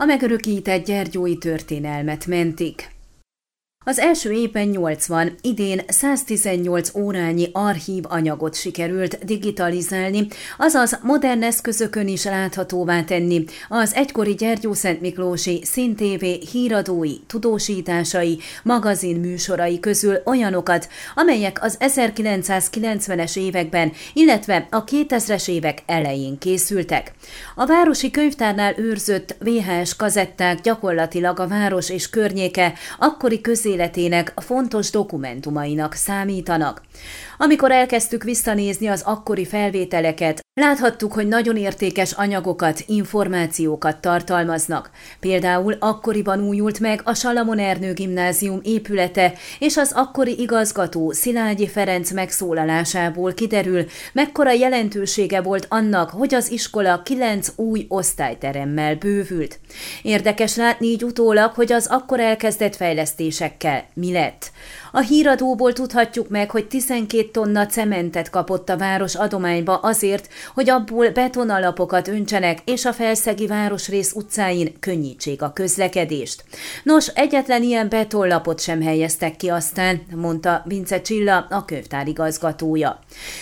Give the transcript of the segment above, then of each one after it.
a megörökített gyergyói történelmet mentik. Az első éppen 80, idén 118 órányi archív anyagot sikerült digitalizálni, azaz modern eszközökön is láthatóvá tenni az egykori Gyergyó Szent Miklósi színtévé híradói, tudósításai, magazin műsorai közül olyanokat, amelyek az 1990-es években, illetve a 2000-es évek elején készültek. A Városi Könyvtárnál őrzött VHS kazetták gyakorlatilag a város és környéke akkori közé életének fontos dokumentumainak számítanak. Amikor elkezdtük visszanézni az akkori felvételeket, láthattuk, hogy nagyon értékes anyagokat, információkat tartalmaznak. Például akkoriban újult meg a Salamon Ernő gimnázium épülete, és az akkori igazgató Szilágyi Ferenc megszólalásából kiderül, mekkora jelentősége volt annak, hogy az iskola kilenc új osztályteremmel bővült. Érdekes látni így utólag, hogy az akkor elkezdett fejlesztésekkel mi lett. A híradóból tudhatjuk meg, hogy 12 tonna cementet kapott a város adományba azért, hogy abból betonalapokat öntsenek, és a Felszegi Városrész utcáin könnyítsék a közlekedést. Nos, egyetlen ilyen betonlapot sem helyeztek ki aztán, mondta Vince Csilla, a könyvtárigazgatója.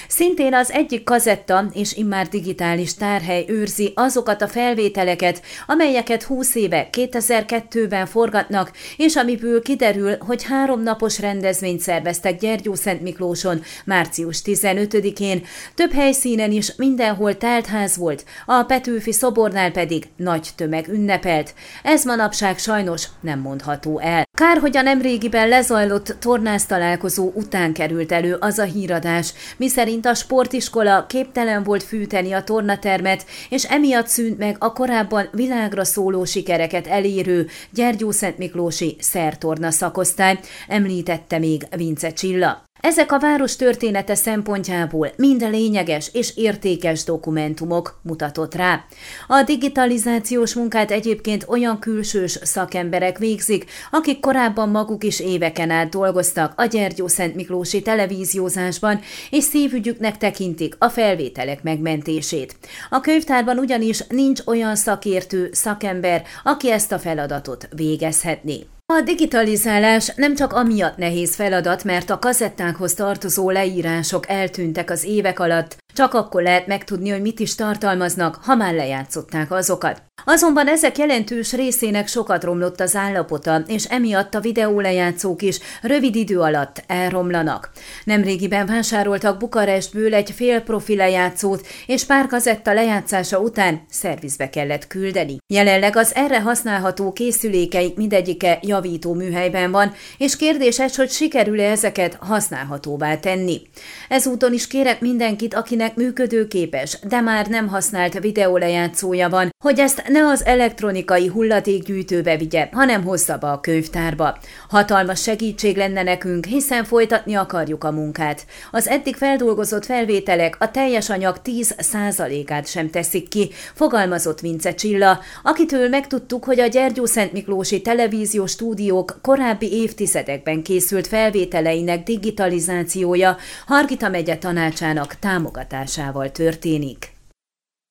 Szintén az egyik kazetta és immár digitális tárhely őrzi azokat a felvételeket, amelyeket 20 éve 2002-ben forgatnak, és amiből kiderül, hogy három napos rend rendezvényt szerveztek Gyergyó Szent Miklóson március 15-én, több helyszínen is mindenhol teltház volt, a Petőfi szobornál pedig nagy tömeg ünnepelt. Ez manapság sajnos nem mondható el. Kár, hogy a nemrégiben lezajlott tornász találkozó után került elő az a híradás, miszerint a sportiskola képtelen volt fűteni a tornatermet, és emiatt szűnt meg a korábban világra szóló sikereket elérő Gyergyó Szent szertorna szakosztály, említette még Vince Csilla. Ezek a város története szempontjából mind lényeges és értékes dokumentumok mutatott rá. A digitalizációs munkát egyébként olyan külsős szakemberek végzik, akik korábban maguk is éveken át dolgoztak a Gyergyó Szent Miklósi televíziózásban, és szívügyüknek tekintik a felvételek megmentését. A könyvtárban ugyanis nincs olyan szakértő szakember, aki ezt a feladatot végezhetné. A digitalizálás nem csak amiatt nehéz feladat, mert a kazettákhoz tartozó leírások eltűntek az évek alatt, csak akkor lehet megtudni, hogy mit is tartalmaznak, ha már lejátszották azokat. Azonban ezek jelentős részének sokat romlott az állapota, és emiatt a videólejátszók is rövid idő alatt elromlanak. Nemrégiben vásároltak Bukarestből egy fél profi lejátszót, és pár kazetta lejátszása után szervizbe kellett küldeni. Jelenleg az erre használható készülékeik mindegyike javító műhelyben van, és kérdéses, hogy sikerül-e ezeket használhatóvá tenni. Ezúton is kérek mindenkit, akinek működőképes, de már nem használt videólejátszója van, hogy ezt ne az elektronikai hulladékgyűjtőbe vigye, hanem hozza be a könyvtárba. Hatalmas segítség lenne nekünk, hiszen folytatni akarjuk a munkát. Az eddig feldolgozott felvételek a teljes anyag 10%-át sem teszik ki, fogalmazott Vince Csilla, akitől megtudtuk, hogy a Gyergyó Szent Miklósi televíziós stúdiók korábbi évtizedekben készült felvételeinek digitalizációja Hargita megye tanácsának támogatásával történik.